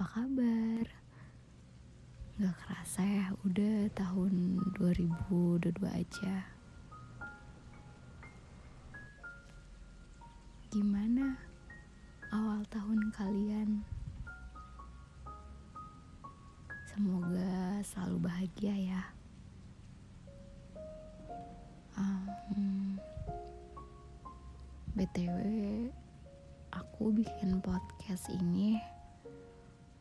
apa kabar? Gak kerasa ya, udah tahun 2022 aja. Gimana awal tahun kalian? Semoga selalu bahagia ya. Um, BTW, aku bikin podcast ini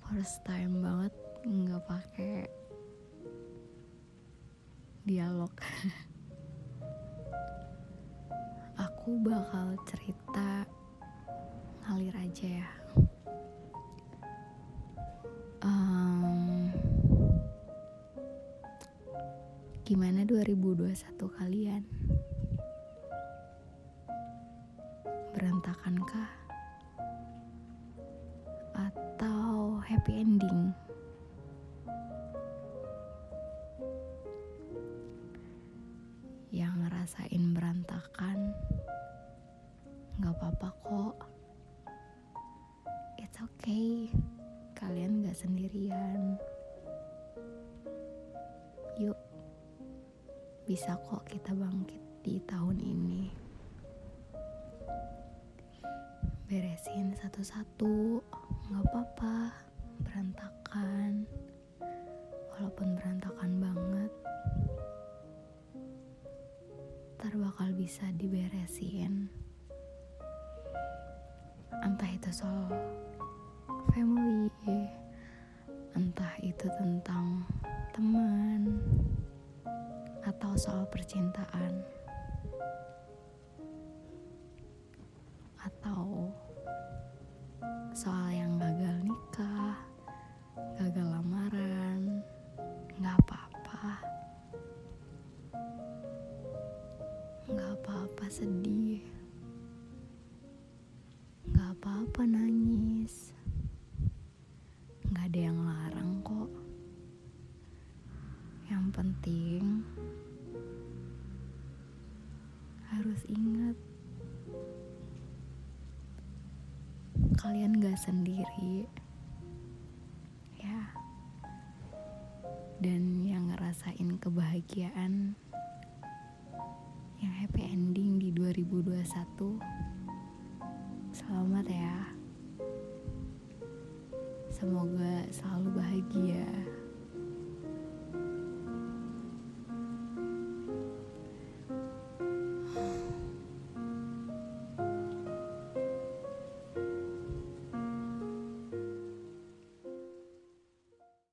first time banget nggak pakai dialog. aku bakal cerita ngalir aja ya. Um, gimana 2021 kalian? Berantakankah? Happy ending? Yang ngerasain berantakan Gak apa-apa kok. It's okay. Kalian gak sendirian. Yuk Bisa kok kita bangkit di tahun ini. Beresin satu-satu Gak apa-apa Berantakan. Walaupun berantakan banget Ntar bakal bisa diberesin. Entah itu soal family entah itu tentang teman atau soal percintaan. Atau soal sedih. Nggak apa-apa nangis. Nggak ada yang larang kok. Yang penting harus ingat kalian gak sendiri ya. Dan yang ngerasain kebahagiaan yang happy ending 2021 selamat ya. Semoga selalu bahagia